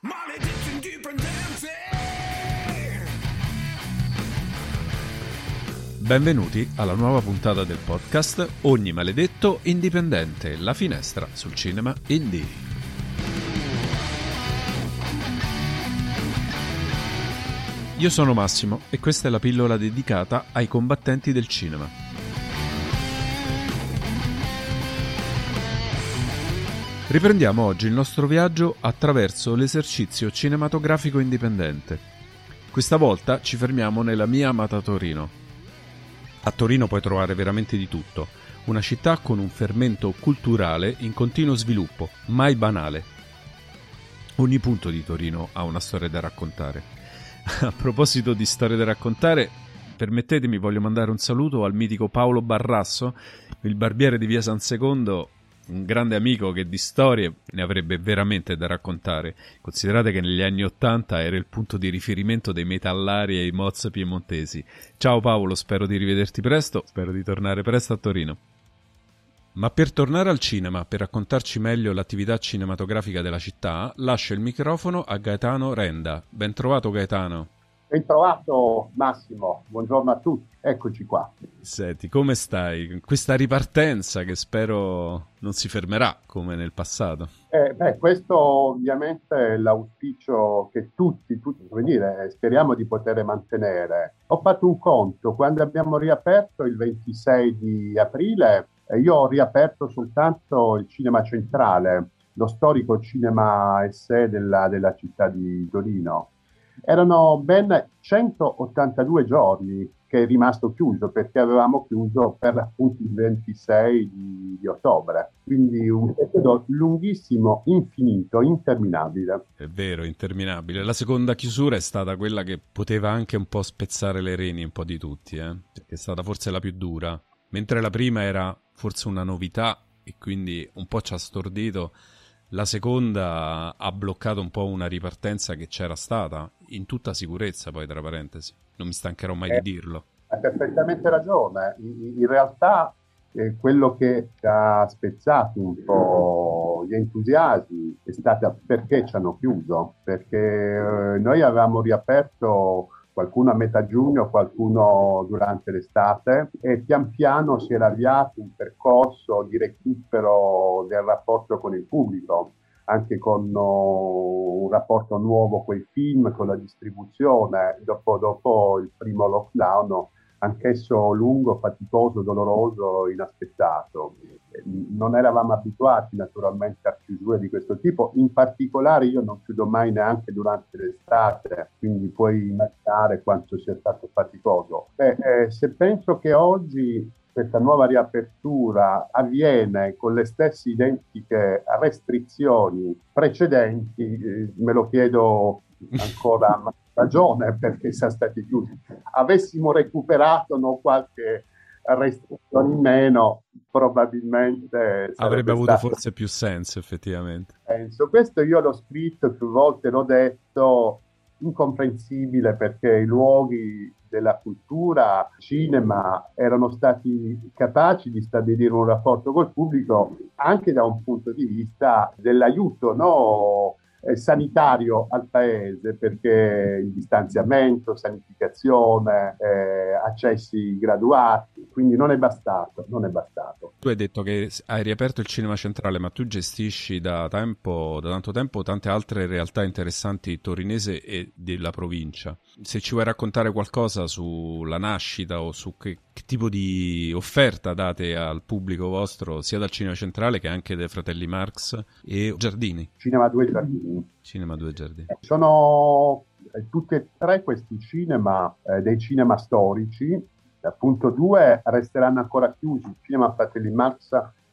Maledetti indipendenti! Benvenuti alla nuova puntata del podcast Ogni maledetto indipendente, la finestra sul cinema indie. Io sono Massimo e questa è la pillola dedicata ai combattenti del cinema. Riprendiamo oggi il nostro viaggio attraverso l'esercizio cinematografico indipendente. Questa volta ci fermiamo nella mia amata Torino. A Torino puoi trovare veramente di tutto, una città con un fermento culturale in continuo sviluppo, mai banale. Ogni punto di Torino ha una storia da raccontare. A proposito di storie da raccontare, permettetemi, voglio mandare un saluto al mitico Paolo Barrasso, il barbiere di via San Secondo, un grande amico che di storie ne avrebbe veramente da raccontare. Considerate che negli anni Ottanta era il punto di riferimento dei metallari e i moz piemontesi. Ciao Paolo, spero di rivederti presto, spero di tornare presto a Torino. Ma per tornare al cinema, per raccontarci meglio l'attività cinematografica della città, lascio il microfono a Gaetano Renda. Ben trovato Gaetano. Ben trovato Massimo, buongiorno a tutti, eccoci qua. Senti, come stai? Questa ripartenza che spero non si fermerà come nel passato. Eh, beh, questo ovviamente è l'auspicio che tutti, tutti, come dire, speriamo di poter mantenere. Ho fatto un conto, quando abbiamo riaperto il 26 di aprile, eh, io ho riaperto soltanto il cinema centrale, lo storico cinema SE della, della città di Torino erano ben 182 giorni che è rimasto chiuso perché avevamo chiuso per appunto il 26 di, di, ottobre. Quindi un periodo lunghissimo, infinito, interminabile. È vero, interminabile. La seconda chiusura è stata quella che poteva anche un po' spezzare le reni un po' di tutti, eh? è stata forse la più dura. Mentre la prima era forse una novità e quindi un po' ci ha stordito la seconda ha bloccato un po' una ripartenza che c'era stata, in tutta sicurezza poi tra parentesi, non mi stancherò mai eh, di dirlo. Hai perfettamente ragione, in, in realtà eh, quello che ha spezzato un po' gli entusiasmi è stato perché ci hanno chiuso, perché eh, noi avevamo riaperto qualcuno a metà giugno, qualcuno durante l'estate e pian piano si era avviato un percorso di recupero del rapporto con il pubblico, anche con uh, un rapporto nuovo con i film, con la distribuzione. Dopo, dopo il primo lockdown anch'esso lungo, faticoso, doloroso, inaspettato. Non eravamo abituati naturalmente a chiusure di questo tipo, in particolare io non chiudo mai neanche durante l'estate, quindi puoi immaginare quanto sia stato faticoso. Beh, eh, se penso che oggi questa nuova riapertura avviene con le stesse identiche restrizioni precedenti, eh, me lo chiedo ancora ragione perché siamo stati chiusi. Avessimo recuperato no, qualche restrizione in meno, probabilmente avrebbe avuto forse più senso effettivamente. Penso. Questo io l'ho scritto più volte, l'ho detto, incomprensibile perché i luoghi della cultura, cinema, erano stati capaci di stabilire un rapporto col pubblico anche da un punto di vista dell'aiuto no? Eh, sanitario al paese perché il distanziamento, sanificazione, eh, accessi graduati, quindi non è bastato, non è bastato. Tu hai detto che hai riaperto il cinema centrale, ma tu gestisci da, tempo, da tanto tempo tante altre realtà interessanti torinese e della provincia. Se ci vuoi raccontare qualcosa sulla nascita o su che, che tipo di offerta date al pubblico vostro, sia dal cinema centrale che anche dai fratelli Marx e Giardini. Cinema 2 Giardini. Cinema 2 Giardini. Sono eh, tutti e tre questi cinema eh, dei cinema storici. Appunto due resteranno ancora chiusi, il cinema Fratelli Marx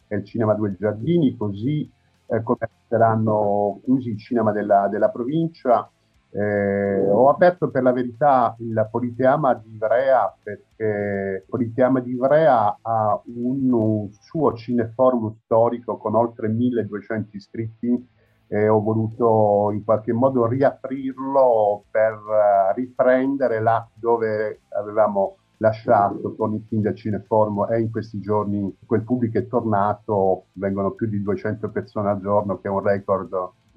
e il cinema Due Giardini, così eh, come resteranno chiusi il cinema della, della provincia eh, ho aperto per la verità il Politeama di Ivrea perché Politeama di Ivrea ha un, un suo cineforum storico con oltre 1200 iscritti e ho voluto in qualche modo riaprirlo per uh, riprendere là dove avevamo lasciato con il film del cineforum e in questi giorni quel pubblico è tornato, vengono più di 200 persone al giorno che è un record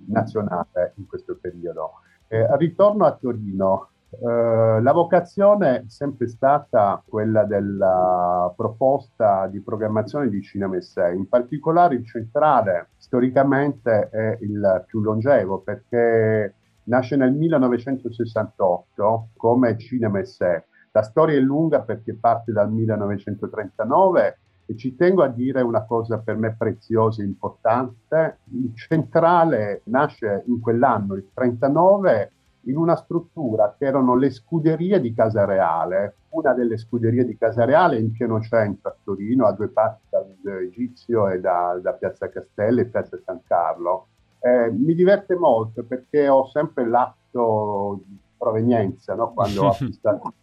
nazionale in questo periodo. Eh, ritorno a Torino, Uh, la vocazione è sempre stata quella della proposta di programmazione di Cinema 6, in particolare il centrale storicamente è il più longevo perché nasce nel 1968 come Cinema 6. La storia è lunga perché parte dal 1939 e ci tengo a dire una cosa per me preziosa e importante. Il centrale nasce in quell'anno, il 39, in una struttura che erano le scuderie di Casa Reale, una delle scuderie di Casa Reale in pieno centro a Torino, a due passi dal Museo Egizio e da, da Piazza Castello e Piazza San Carlo. Eh, mi diverte molto perché ho sempre l'atto di provenienza no? quando ho acquistato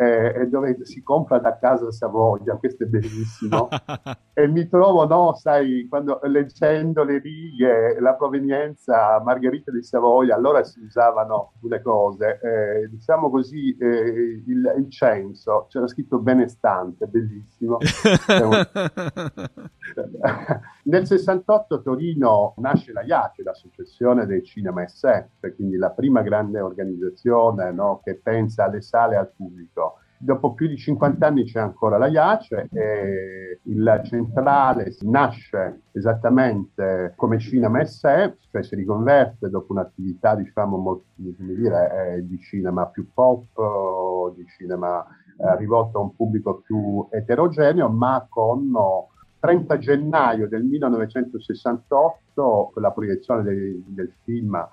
eh, dove si compra da casa Savoia, questo è bellissimo. e mi trovo, no, sai, quando leggendo le righe, la provenienza Margherita di Savoia, allora si usavano due cose, eh, diciamo così, eh, il, il, censo, c'era scritto benestante, bellissimo. Nel 68 a Torino nasce la IACE, l'Associazione dei Cinema SF, quindi la prima grande organizzazione no, che pensa alle sale al pubblico dopo più di 50 anni c'è ancora la IACE e il centrale nasce esattamente come cinema SE, cioè si riconverte dopo un'attività diciamo molto, come dire, eh, di cinema più pop, di cinema eh, rivolto a un pubblico più eterogeneo, ma con 30 gennaio del 1968, con la proiezione del, del film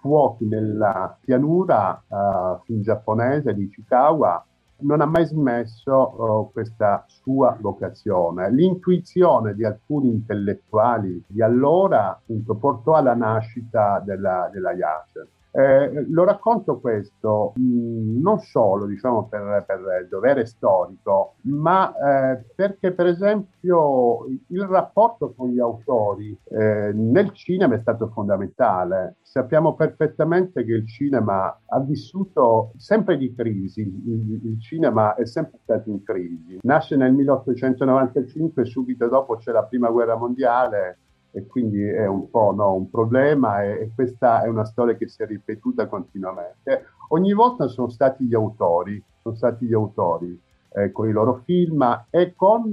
Fuochi nella pianura, uh, film giapponese di Chikawa, non ha mai smesso oh, questa sua vocazione. L'intuizione di alcuni intellettuali di allora appunto, portò alla nascita della, della IACE. Eh, lo racconto questo mh, mm, non solo diciamo, per, per dovere storico, ma eh, perché per esempio il rapporto con gli autori eh, nel cinema è stato fondamentale. Sappiamo perfettamente che il cinema ha vissuto sempre di crisi, il, il cinema è sempre stato in crisi. Nasce nel 1895, subito dopo c'è la prima guerra mondiale, e quindi è un po' no, un problema e, e, questa è una storia che si è ripetuta continuamente. Ogni volta sono stati gli autori, sono stati gli autori eh, con i loro film e con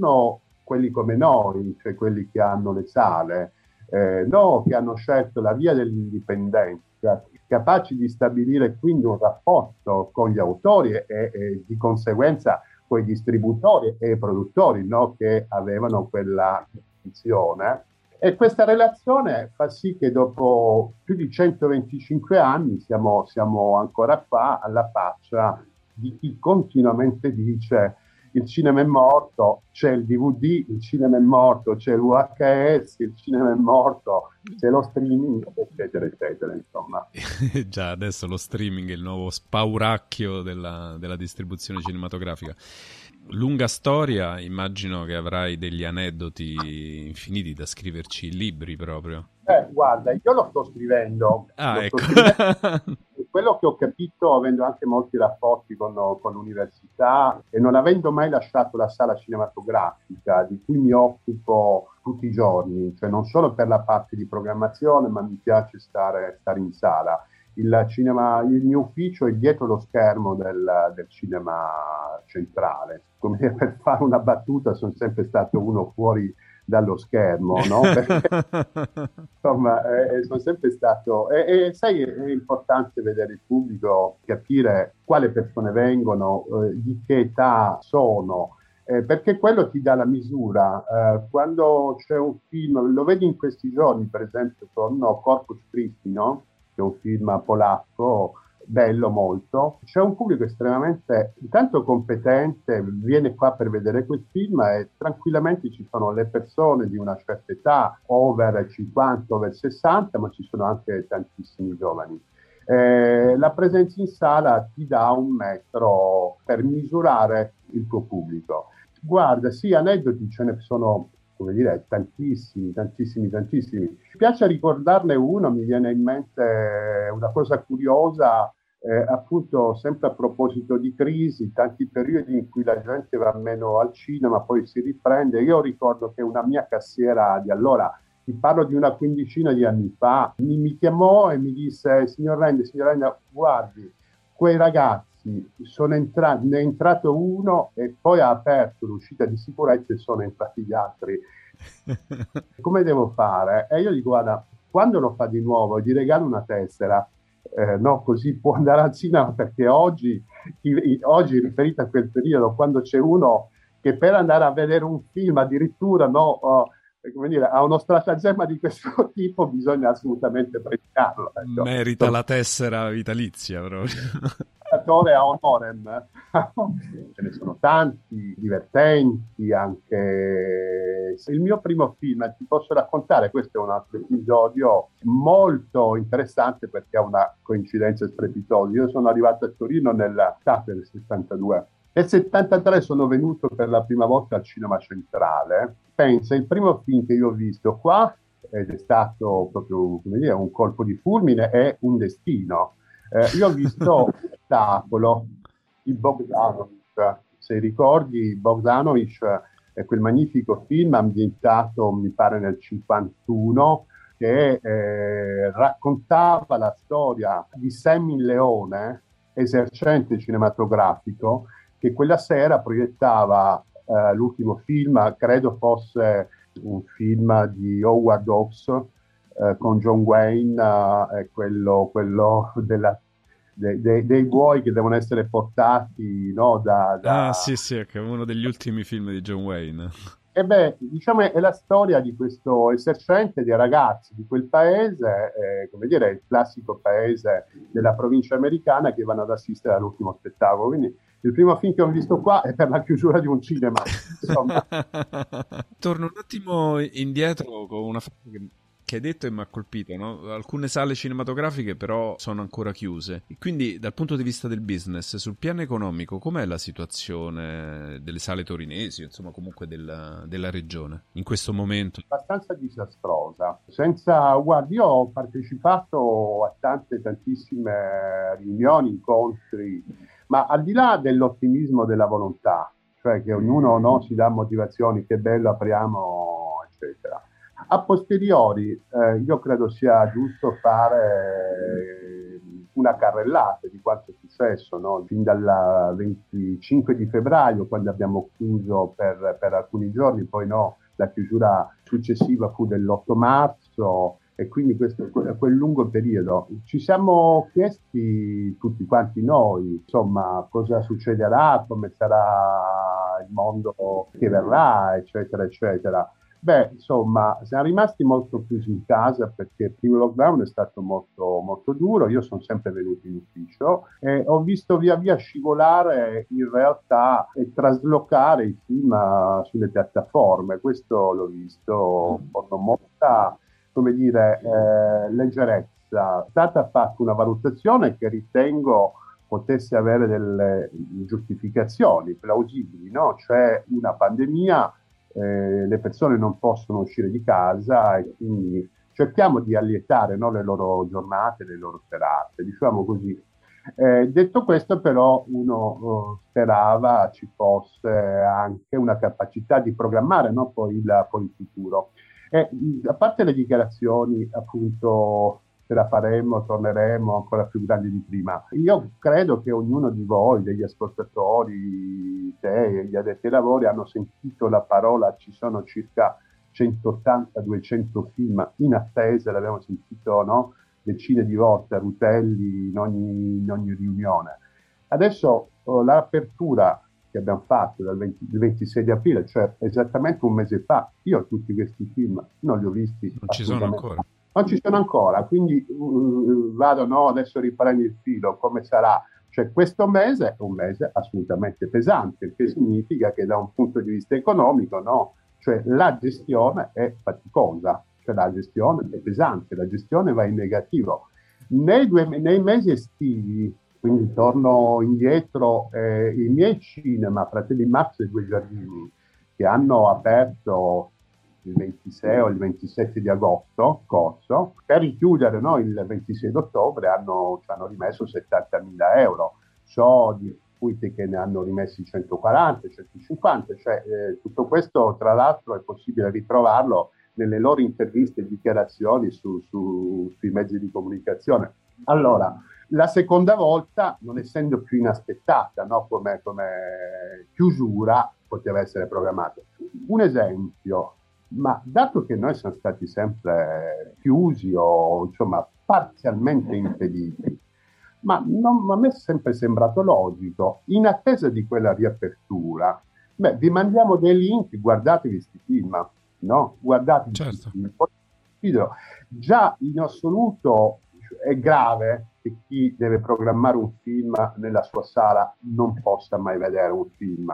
quelli come noi, cioè quelli che hanno le sale, eh, no, che hanno scelto la via dell'indipendenza, capaci di stabilire quindi un rapporto con gli autori e, e di conseguenza con i distributori e i produttori no, che avevano quella funzione e questa relazione fa sì che dopo più di 125 anni siamo, siamo ancora qua alla faccia di chi continuamente dice il cinema è morto, c'è il DVD, il cinema è morto, c'è il VHS, il cinema è morto, c'è lo streaming, eccetera, eccetera, insomma. Già, adesso lo streaming è il nuovo spauracchio della, della distribuzione cinematografica lunga storia, immagino che avrai degli aneddoti infiniti da scriverci libri proprio. Eh, guarda, io lo sto scrivendo. Ah, lo ecco. scrivendo. Quello che ho capito, avendo anche molti rapporti con, con l'università e non avendo mai lasciato la sala cinematografica, di cui mi occupo tutti i giorni, cioè non solo per la parte di programmazione, ma mi piace stare, stare in sala il, cinema, il mio ufficio è dietro lo schermo del, del cinema centrale. Come per fare una battuta, sono sempre stato uno fuori dallo schermo, no? Perché, insomma, eh, sono sempre stato... E, e, sai, è importante vedere il pubblico, capire quale persone vengono, eh, di che età sono, eh, perché quello ti dà la misura. Eh, quando c'è un film, lo vedi in questi giorni, per esempio, con Corpus Christi, no? Che è un film polacco bello molto. C'è un pubblico estremamente, intanto competente, viene qua per vedere quel film e tranquillamente ci sono le persone di una certa età, over 50, over 60, ma ci sono anche tantissimi giovani. Eh, la presenza in sala ti dà un metro per misurare il tuo pubblico. Guarda, sì, aneddoti ce ne sono come dire, tantissimi, tantissimi, tantissimi. Mi piace ricordarne uno, mi viene in mente una cosa curiosa, eh, appunto sempre a proposito di crisi, tanti periodi in cui la gente va meno al cinema, poi si riprende. Io ricordo che una mia cassiera di allora, ti parlo di una quindicina di anni fa, mi, mi chiamò e mi disse, signor Rende, signor Rende, guardi, quei ragazzi sono entrati, ne è entrato uno e poi ha aperto l'uscita di sicurezza e sono entrati gli altri. Come devo fare? E io dico, guarda, quando lo fa di nuovo, gli regalo una tessera, eh, no, così può andare al cinema perché oggi, oggi, riferito a quel periodo, quando c'è uno che per andare a vedere un film addirittura no, oh, come dire, a uno stratagemma di questo tipo bisogna assolutamente premiarlo. Ecco. Merita la tessera vitalizia proprio. Attore a honorem. Ce ne sono tanti, divertenti, anche... Il mio primo film, ti posso raccontare, questo è un altro episodio molto interessante perché ha una coincidenza strepitosa. Io sono arrivato a Torino nel del 62 nel 73 sono venuto per la prima volta al Cinema Centrale. Pensa, il primo film che io ho visto qua ed è stato proprio dire, un colpo di fulmine, è un destino. Eh, io ho visto Spettacolo di Bogdanovich. Se ricordi, Bogdanovich è quel magnifico film ambientato, mi pare, nel 51, che eh, raccontava la storia di Sammy Leone, esercente cinematografico, che quella sera proiettava eh, l'ultimo film, credo fosse un film di Howard Hawks eh, con John Wayne, eh, quello, quello della, de, de, dei buoi che devono essere portati no, da, da... Ah sì sì, che è uno degli ultimi film di John Wayne. E beh, diciamo è la storia di questo esercente dei ragazzi di quel paese, eh, come dire, il classico paese della provincia americana che vanno ad assistere all'ultimo spettacolo. Quindi il primo film che ho visto qua è per la chiusura di un cinema. Torno un attimo indietro con una frase che che hai detto e mi ha colpito, no? alcune sale cinematografiche però sono ancora chiuse. Quindi dal punto di vista del business, sul piano economico, com'è la situazione delle sale torinesi, insomma comunque della, della regione in questo momento? Abbastanza disastrosa. Senza, guardi, io ho partecipato a tante, tantissime riunioni, incontri, ma al di là dell'ottimismo della volontà, cioè che ognuno no, si dà motivazioni, che bello apriamo, eccetera a posteriori, eh, io credo sia giusto fare una carrellata di quanto è successo, no? fin dal 25 di febbraio, quando abbiamo chiuso per, per alcuni giorni, poi no, la chiusura successiva fu dell'8 marzo e quindi questo, quel lungo periodo. Ci siamo chiesti tutti quanti noi, insomma, cosa succederà, come sarà il mondo che verrà, eccetera, eccetera. Beh, insomma, siamo rimasti molto chiusi in casa perché il primo lockdown è stato molto, molto duro. Io sono sempre venuto in ufficio e ho visto via via scivolare in realtà e traslocare i film uh, sulle piattaforme. Questo l'ho visto con molta, come dire, eh, leggerezza. È stata fatta una valutazione che ritengo potesse avere delle giustificazioni plausibili, no? Cioè una pandemia eh, le persone non possono uscire di casa e quindi cerchiamo di allietare no, le loro giornate, le loro serate, diciamo così. Eh, detto questo, però, uno oh, sperava ci fosse anche una capacità di programmare no, poi, il, poi il futuro. E, a parte le dichiarazioni appunto ce la faremo, torneremo ancora più grandi di prima. Io credo che ognuno di voi, degli ascoltatori, te e gli addetti ai lavori, hanno sentito la parola, ci sono circa 180-200 film in attesa, l'abbiamo sentito no? decine di volte a Rutelli in ogni, in ogni riunione. Adesso oh, l'apertura che abbiamo fatto dal 20, 26 di aprile, cioè esattamente un mese fa, io tutti questi film non li ho visti. Non ci sono ancora non ci sono ancora, quindi uh, vado, no, adesso riprendi il filo, come sarà? Cioè questo mese è un mese assolutamente pesante, che significa che da un punto di vista economico, no, cioè la gestione è faticosa, cioè la gestione è pesante, la gestione va in negativo. Nei, due, nei mesi estivi, quindi torno indietro, eh, i miei cinema, Fratelli Max e Due Giardini, che hanno aperto il 26 o il 27 di agosto scorso, per richiudere no, il 26 ottobre hanno, ci hanno rimesso 70 mila euro. So di circuiti che ne hanno rimessi 140, 150, cioè eh, tutto questo tra l'altro è possibile ritrovarlo nelle loro interviste e dichiarazioni su, su, sui mezzi di comunicazione. Allora, la seconda volta, non essendo più inaspettata no? come, come chiusura, poteva essere programmato. Un esempio, ma dato che noi siamo stati sempre chiusi o insomma parzialmente impediti, ma non, a me è sempre sembrato logico, in attesa di quella riapertura, beh, vi mandiamo dei link, guardatevi questi film, no? Guardatevi certo. film. Già in assoluto è grave che chi deve programmare un film nella sua sala non possa mai vedere un film.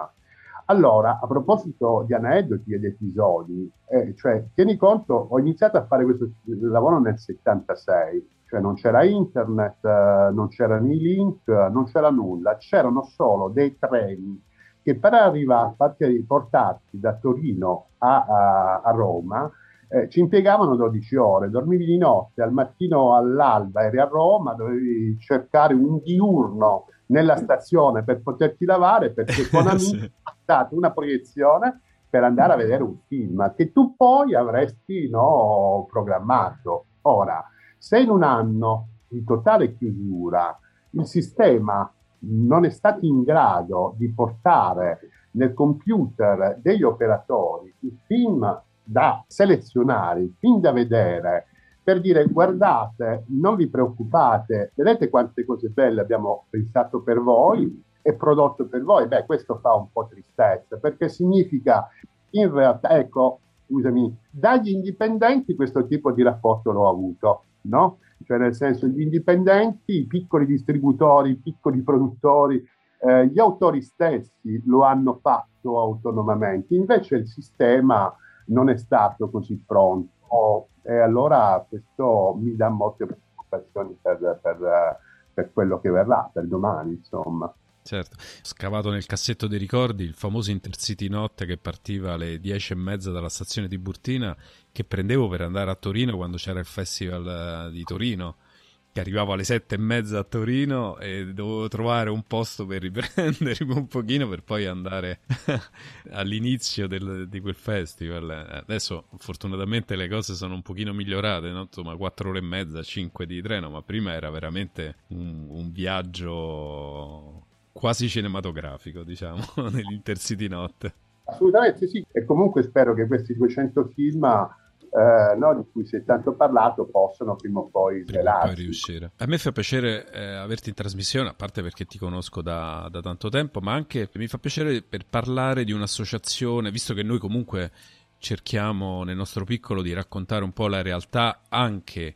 Allora, a proposito di aneddoti ed episodi, eh, cioè, tieni conto, ho iniziato a fare questo lavoro nel 76, cioè non c'era internet, eh, non c'erano i link, non c'era nulla, c'erano solo dei treni che per arrivare, farti portarti da Torino a, a, a Roma, eh, ci impiegavano 12 ore, dormivi di notte, al mattino all'alba eri a Roma, dovevi cercare un diurno nella stazione per poterti lavare perché con amici sì. ha dato una proiezione per andare a vedere un film che tu poi avresti no, programmato. Ora, se in un anno di totale chiusura il sistema non è stato in grado di portare nel computer degli operatori il film da selezionare, il film da vedere, per dire guardate, non vi preoccupate, vedete quante cose belle abbiamo pensato per voi e prodotto per voi. Beh, questo fa un po' tristezza, perché significa in realtà, ecco, scusami, dagli indipendenti questo tipo di rapporto l'ho avuto, no? Cioè nel senso gli indipendenti, i piccoli distributori, i piccoli produttori, eh, gli autori stessi lo hanno fatto autonomamente, invece il sistema non è stato così pronto e allora questo mi dà molte preoccupazioni per, per, per quello che verrà, per domani, insomma. Certo, scavato nel cassetto dei ricordi il famoso Intercity Notte che partiva alle dieci e mezza dalla stazione di Burtina che prendevo per andare a Torino quando c'era il festival eh, di Torino che arrivavo alle sette e mezza a Torino e dovevo trovare un posto per riprendermi un pochino per poi andare all'inizio del, di quel festival. Adesso fortunatamente le cose sono un pochino migliorate, no? insomma quattro ore e mezza, cinque di treno, ma prima era veramente un, un viaggio quasi cinematografico, diciamo, nell'Intercity Notte. Assolutamente sì, e comunque spero che questi 200 film eh, no, di cui si è tanto parlato possono prima o poi svelarsi. riuscire. A me fa piacere eh, averti in trasmissione, a parte perché ti conosco da, da tanto tempo, ma anche mi fa piacere per parlare di un'associazione, visto che noi comunque cerchiamo nel nostro piccolo di raccontare un po' la realtà anche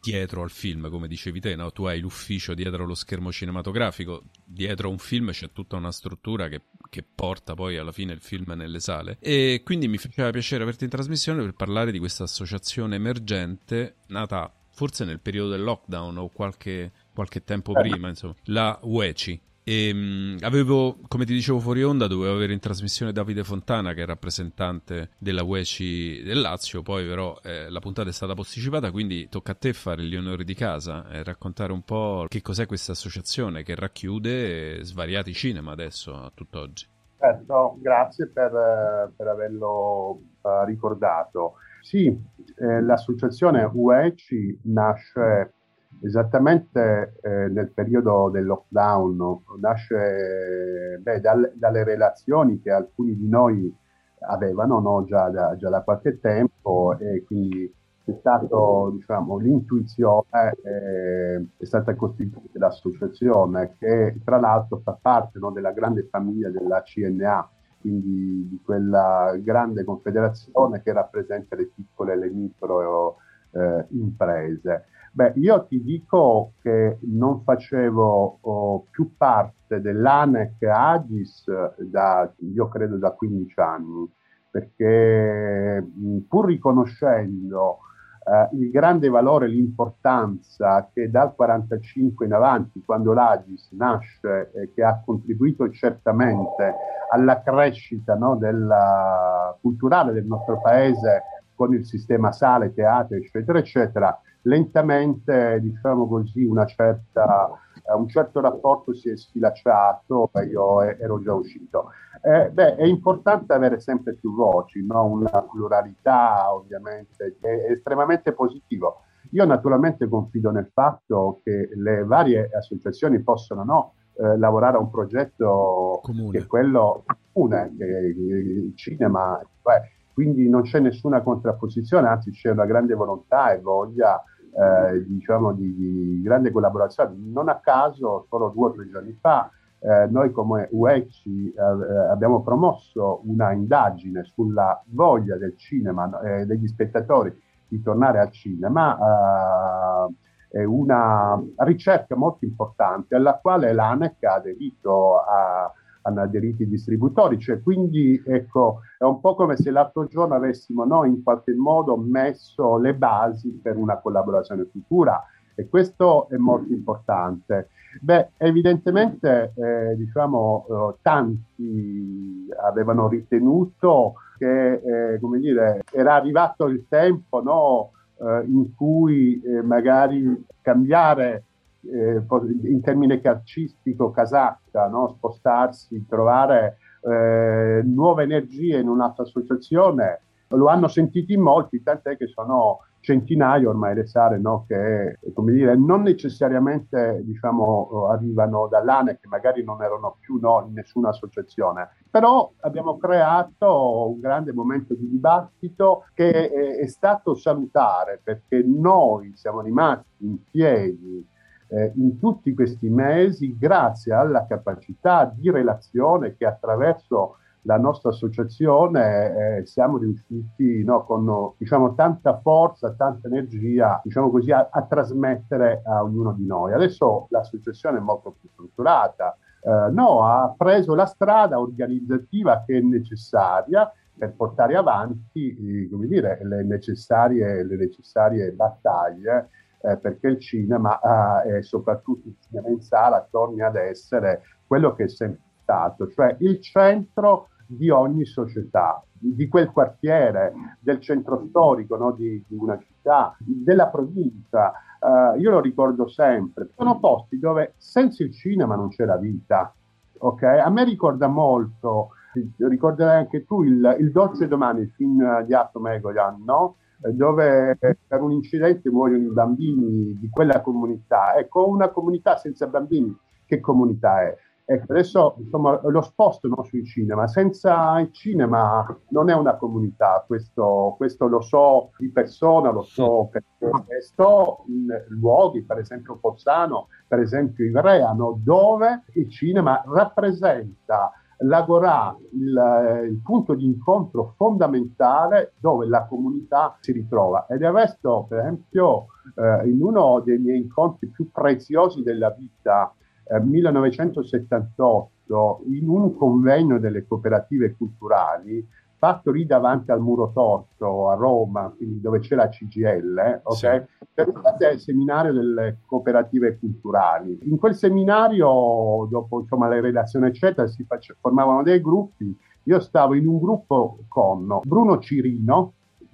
dietro al film, come dicevi te, no? tu hai l'ufficio dietro lo schermo cinematografico, dietro a un film c'è tutta una struttura che, che, porta poi alla fine il film nelle sale. E quindi mi faceva piacere averti in trasmissione per parlare di questa associazione emergente nata forse nel periodo del lockdown o qualche, qualche tempo prima, insomma, la UECI, e, mh, avevo, come ti dicevo fuori onda, dovevo avere in trasmissione Davide Fontana, che è rappresentante della UECI del Lazio. Poi, però, eh, la puntata è stata posticipata. Quindi tocca a te fare gli onori di casa e raccontare un po' che cos'è questa associazione che racchiude svariati cinema adesso, a tutt'oggi. Certo, grazie per, per averlo uh, ricordato. Sì, eh, l'associazione UECI nasce esattamente eh, nel periodo del lockdown, nasce beh, dal, dalle relazioni che alcuni di noi avevano no? già, da, già, da, qualche tempo e quindi è stato diciamo, l'intuizione, eh, è stata costituita l'associazione che tra l'altro fa parte no, della grande famiglia della CNA, quindi di quella grande confederazione che rappresenta le piccole e le micro eh, imprese. Beh, io ti dico che non facevo oh, più parte dell'ANEC Agis da, io credo, da 15 anni, perché pur riconoscendo eh, il grande valore e l'importanza che dal 45 in avanti, quando l'Agis nasce, eh, che ha contribuito certamente alla crescita no, della, culturale del nostro paese con il sistema sale, teatro, eccetera, eccetera, lentamente, diciamo così, una certa, un certo rapporto si è sfilacciato e io ero già uscito. Eh, beh, è importante avere sempre più voci, no? una pluralità ovviamente, è, estremamente positivo. Io naturalmente confido nel fatto che le varie associazioni possano no, eh, lavorare a un progetto comune. che è quello comune, che il cinema, beh, quindi non c'è nessuna contrapposizione, anzi c'è una grande volontà e voglia eh, diciamo di, di, grande collaborazione. Non a caso, solo due o tre giorni fa, eh, noi come UECI eh, abbiamo promosso una indagine sulla voglia del cinema eh, degli spettatori di tornare al cinema. Eh, è una ricerca molto importante alla quale l'ANEC ha aderito a, hanno aderito i distributori, cioè quindi ecco, è un po' come se l'altro giorno avessimo noi in qualche modo messo le basi per una collaborazione futura e questo è molto importante. Beh, evidentemente eh, diciamo, eh, tanti avevano ritenuto che eh, come dire, era arrivato il tempo no, eh, in cui eh, magari cambiare eh, in termine calcistico casacca, no? spostarsi, trovare eh, nuove energie in un'altra associazione, lo hanno sentito in molti, tant'è che sono centinaia ormai le sale no? che dire, non necessariamente diciamo, arrivano dall'ANE, che magari non erano più no, in nessuna associazione, però abbiamo creato un grande momento di dibattito che è, è stato salutare perché noi siamo rimasti in piedi eh, in tutti questi mesi grazie alla capacità di relazione che attraverso la nostra associazione eh, siamo riusciti no, con diciamo, tanta forza, tanta energia diciamo così, a, a, trasmettere a ognuno di noi. Adesso l'associazione è molto più strutturata, eh, no, ha preso la strada organizzativa che è necessaria per portare avanti come dire, le, necessarie, le necessarie battaglie eh, perché il cinema eh, soprattutto il cinema in sala torni ad essere quello che è sempre stato, cioè il centro di ogni società, di, di quel quartiere, del centro storico no? di, di, una città, della provincia. Uh, io lo ricordo sempre, sono posti dove senza il cinema non c'è la vita. Okay? A me ricorda molto, ricorderai anche tu, il, il Dolce Domani, il film di Atto Megoyan, no? Dove per un incidente muoiono i bambini di quella comunità. Ecco, una comunità senza bambini, che comunità è? Ecco, adesso insomma, lo sposto no, sui cinema. Senza il cinema non è una comunità, questo, questo lo so di persona, lo so perché sto in luoghi, per esempio Pozzano, per esempio Ivreano, dove il cinema rappresenta l'Agorà, il, eh, il, punto di incontro fondamentale dove la comunità si ritrova. Ed è questo, per esempio, eh, in uno dei miei incontri più preziosi della vita, eh, 1978, in un convegno delle cooperative culturali, fatto lì davanti al muro torto a Roma, quindi dove c'è la CGL, ok? Sì. Per il seminario delle cooperative culturali. In quel seminario, dopo insomma, le relazioni, eccetera, si face- formavano dei gruppi. Io stavo in un gruppo con Bruno Cirino,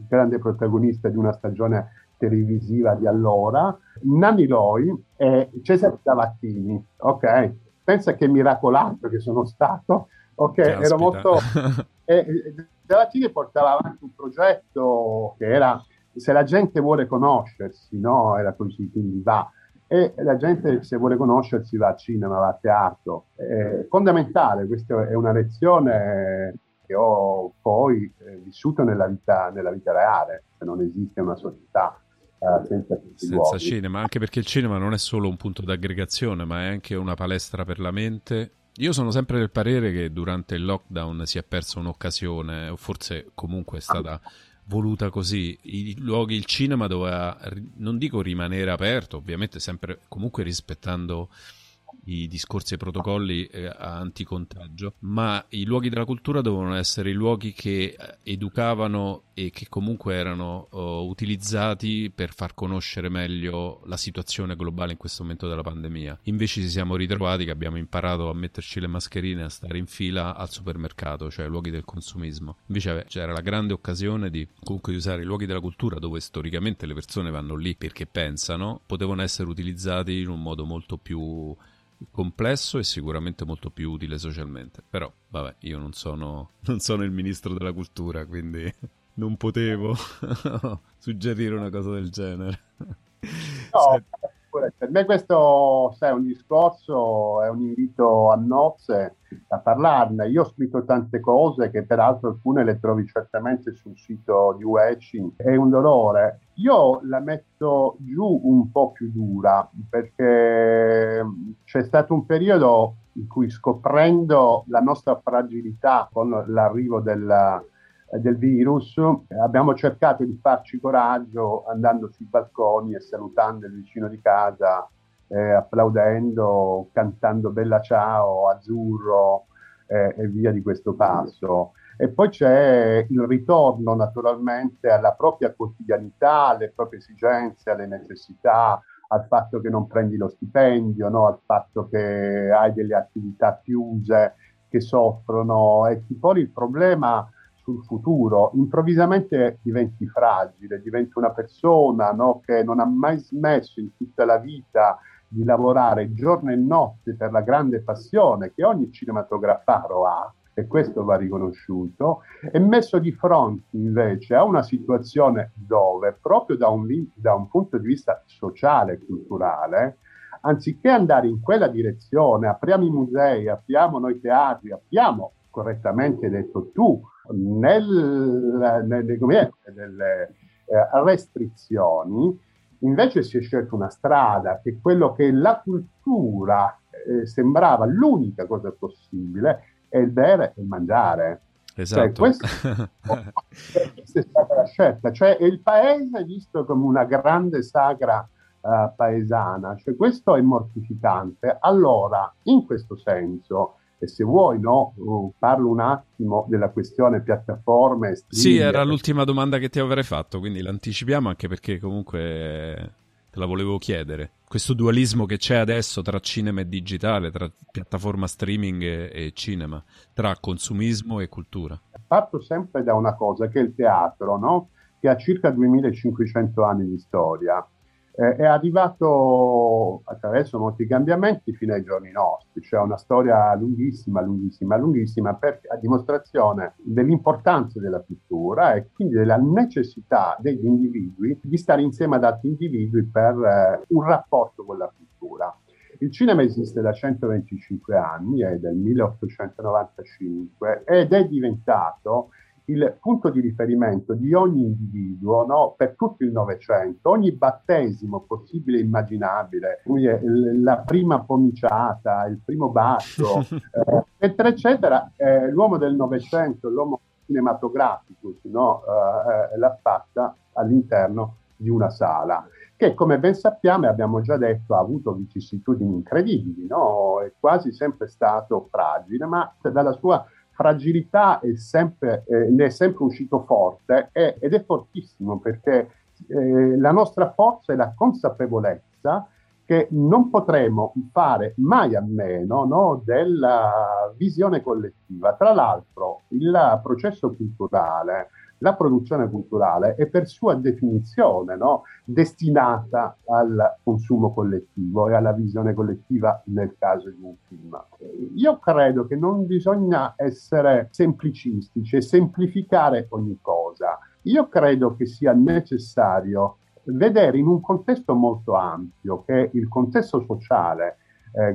grande protagonista di una stagione televisiva di allora, Nanni Loi e Cesare Davattini, ok? Pensa che miracolato che sono stato, ok? Caspita. Ero molto... E, Galatiglia portava avanti un progetto che era se la gente vuole conoscersi, no? Era così, quindi va. E la gente se vuole conoscersi va a cinema, va a teatro. È fondamentale, questa è una lezione che ho poi eh, vissuto nella vita, nella vita reale, non esiste una società senza, senza cinema, anche perché il cinema non è solo un punto d'aggregazione, ma è anche una palestra per la mente io sono sempre del parere che durante il lockdown si è persa un'occasione, o forse comunque è stata voluta così. I luoghi, il cinema doveva, non dico rimanere aperto, ovviamente sempre comunque rispettando i discorsi e i protocolli eh, anticontagio, ma i luoghi della cultura devono essere i luoghi che eh, educavano e che comunque erano uh, utilizzati per far conoscere meglio la situazione globale in questo momento della pandemia. Invece ci siamo ritrovati che abbiamo imparato a metterci le mascherine, a stare in fila al supermercato, cioè luoghi del consumismo. Invece c'era la grande occasione di comunque usare i luoghi della cultura dove storicamente le persone vanno lì perché pensano, potevano essere utilizzati in un modo molto più complesso e sicuramente molto più utile socialmente. Però, vabbè, io non sono, non sono il ministro della cultura, quindi non potevo suggerire una cosa del genere. No, per me questo sai, è un discorso, è un invito a nozze a parlarne. Io ho scritto tante cose che peraltro alcune le trovi certamente sul sito di UECI. È un dolore. Io la metto giù un po' più dura perché c'è stato un periodo in cui scoprendo la nostra fragilità con l'arrivo della del virus, abbiamo cercato di farci coraggio andando sui balconi e salutando il vicino di casa, eh, applaudendo, cantando Bella Ciao, Azzurro eh, e via di questo passo. E poi c'è il ritorno naturalmente alla propria quotidianità, alle proprie esigenze, alle necessità, al fatto che non prendi lo stipendio, no? al fatto che hai delle attività chiuse che soffrono e ti poni il problema sul futuro, improvvisamente diventi fragile, diventi una persona no, che non ha mai smesso in tutta la vita di lavorare giorno e notte per la grande passione che ogni cinematografaro ha, e questo va riconosciuto, è messo di fronte invece a una situazione dove, proprio da un, da un punto di vista sociale e culturale, anziché andare in quella direzione, apriamo i musei, apriamo noi teatri, apriamo correttamente detto tu, nel, nelle, nelle eh, restrizioni, invece si è scelta una strada che quello che la cultura eh, sembrava l'unica cosa possibile è il bere e il mangiare. Cioè, esatto. Cioè, questa, questa, è stata la scelta, cioè il paese è visto come una grande sagra uh, paesana, cioè questo è mortificante. Allora, in questo senso, e se vuoi, no, parlo un attimo della questione piattaforme. Sì, era l'ultima domanda che ti avrei fatto, quindi l'anticipiamo anche perché comunque te la volevo chiedere. Questo dualismo che c'è adesso tra cinema e digitale, tra piattaforma streaming e, e cinema, tra consumismo e cultura. Parto sempre da una cosa che è il teatro, no? che ha circa 2500 anni di storia eh, è arrivato attraverso molti cambiamenti fino ai giorni nostri, cioè una storia lunghissima, lunghissima, lunghissima, per, a dimostrazione dell'importanza della cultura e quindi della necessità degli individui di stare insieme ad altri individui per eh, un rapporto con la cultura. Il cinema esiste da 125 anni, è del 1895 ed è diventato il punto di riferimento di ogni individuo no, per tutto il Novecento, ogni battesimo possibile e immaginabile, la prima pomiciata, il primo bacio, eh, eccetera, eccetera, eh, l'uomo del Novecento, l'uomo cinematografico, no, eh, l'ha fatta all'interno di una sala che come ben sappiamo e abbiamo già detto ha avuto vicissitudini incredibili, no? è quasi sempre stato fragile, ma dalla sua fragilità è sempre, eh, ne è sempre uscito forte è, ed è fortissimo perché eh, la nostra forza è la consapevolezza che non potremo fare mai a meno no, della visione collettiva. Tra l'altro il processo culturale la produzione culturale è per sua definizione no, destinata al consumo collettivo e alla visione collettiva nel caso di un film. Io credo che non bisogna essere semplicistici e semplificare ogni cosa. Io credo che sia necessario vedere in un contesto molto ampio, che è il contesto sociale, eh,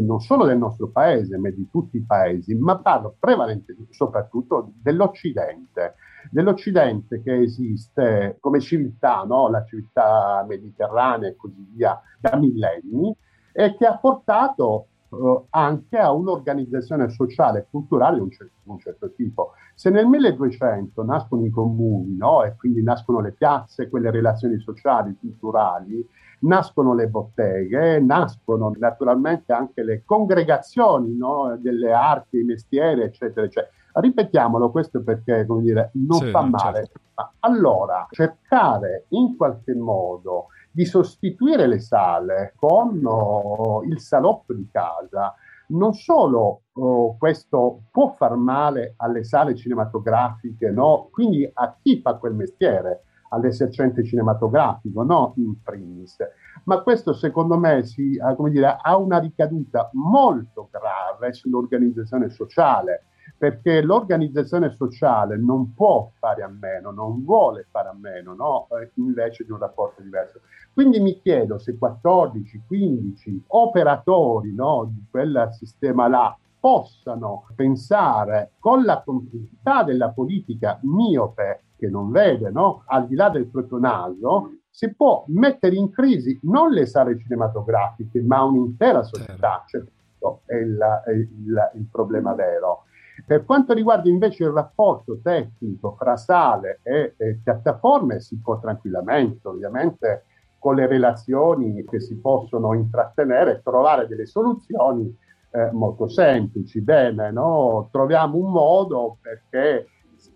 non solo del nostro paese, ma di tutti i paesi, ma parlo prevalentemente soprattutto dell'Occidente dell'Occidente che esiste come civiltà, no? la civiltà mediterranea e così via, da millenni, e che ha portato eh, anche a un'organizzazione sociale e culturale di un, certo, un certo tipo. Se nel 1200 nascono i comuni, no? e quindi nascono le piazze, quelle relazioni sociali, culturali, nascono le botteghe, nascono naturalmente anche le congregazioni no, delle arti, i mestieri, eccetera, eccetera. Ripetiamolo questo perché, come dire, non sì, fa male. Certo. Ma allora, cercare in qualche modo di sostituire le sale con oh, il salotto di casa, non solo oh, questo può far male alle sale cinematografiche, no? quindi a chi fa quel mestiere, all'esercente cinematografico, no? in primis, ma questo secondo me si, dire, ha una ricaduta molto grave sull'organizzazione sociale perché l'organizzazione sociale non può fare a meno, non vuole fare a meno, no? Eh, invece di un rapporto diverso. Quindi mi chiedo se 14, 15 operatori no, di quel sistema là possano pensare con la complicità della politica miope che non vede, no? al di là del proprio naso, si può mettere in crisi non le sale cinematografiche, ma un'intera società. Certo. Cioè, è il, è il, il problema vero. Per quanto riguarda invece il rapporto tecnico fra sale e, e piattaforme, si può tranquillamente, ovviamente, con le relazioni che si possono intrattenere, trovare delle soluzioni eh, molto semplici. Bene, no? troviamo un modo perché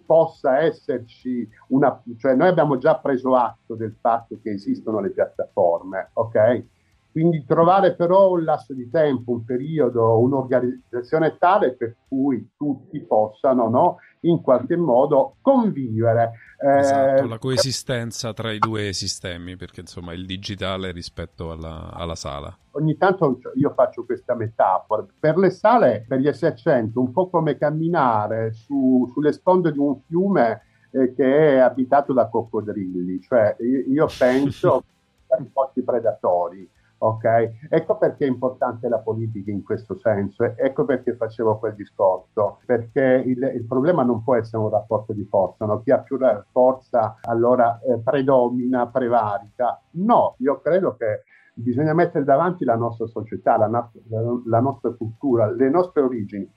possa esserci una, cioè noi abbiamo già preso atto del fatto che esistono le piattaforme, ok? Quindi trovare però un lasso di tempo, un periodo, un'organizzazione tale per cui tutti possano no, in qualche modo convivere. Esatto, eh, la coesistenza tra i due sistemi, perché insomma il digitale rispetto alla, alla sala. Ogni tanto io faccio questa metafora. Per le sale, per gli S100, un po' come camminare su, sulle sponde di un fiume eh, che è abitato da coccodrilli. Cioè io, io penso pochi predatori Ok? Ecco perché è importante la politica in questo senso, ecco perché facevo quel discorso, perché il, il problema non può essere un rapporto di forza, no? chi ha più forza allora eh, predomina, prevarica. No, io credo che bisogna mettere davanti la nostra società, la, la, la nostra cultura, le nostre origini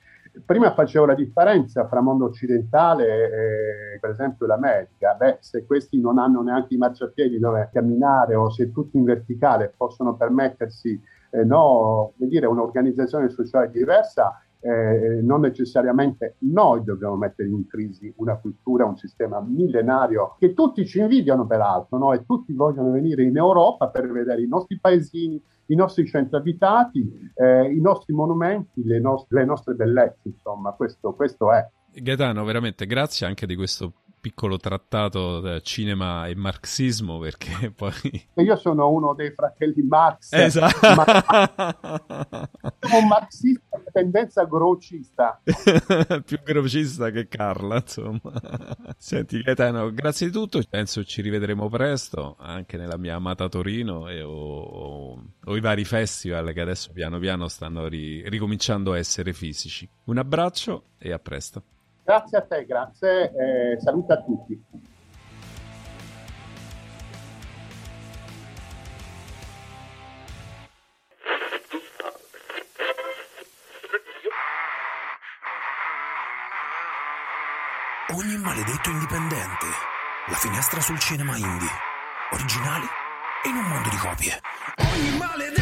prima facevo la differenza fra mondo occidentale e per esempio l'America. Beh, se questi non hanno neanche i marciapiedi dove camminare o se tutti in verticale possono permettersi eh, no, dire, un'organizzazione sociale diversa, eh, non necessariamente noi dobbiamo mettere in crisi una cultura, un sistema millenario che tutti ci invidiano peraltro no? e tutti vogliono venire in Europa per vedere i nostri paesini, i nostri centri abitati, eh, i nostri monumenti, le, nost- le, nostre bellezze, insomma, questo, questo è. Gaetano, veramente grazie anche di questo piccolo trattato cinema e marxismo perché poi... Io sono uno dei fratelli Marx. Esatto. Ma... sono un marxista di tendenza grocista. Più grocista che Carla, insomma. Senti Gaetano, grazie di tutto. Penso ci rivedremo presto anche nella mia amata Torino e o, o i vari festival che adesso piano piano stanno ri, ricominciando a essere fisici. Un abbraccio e a presto. Grazie a te, grazie, eh, saluto a tutti. Ogni maledetto indipendente. La finestra sul cinema indie. Originali in un mondo di copie. Ogni maledetto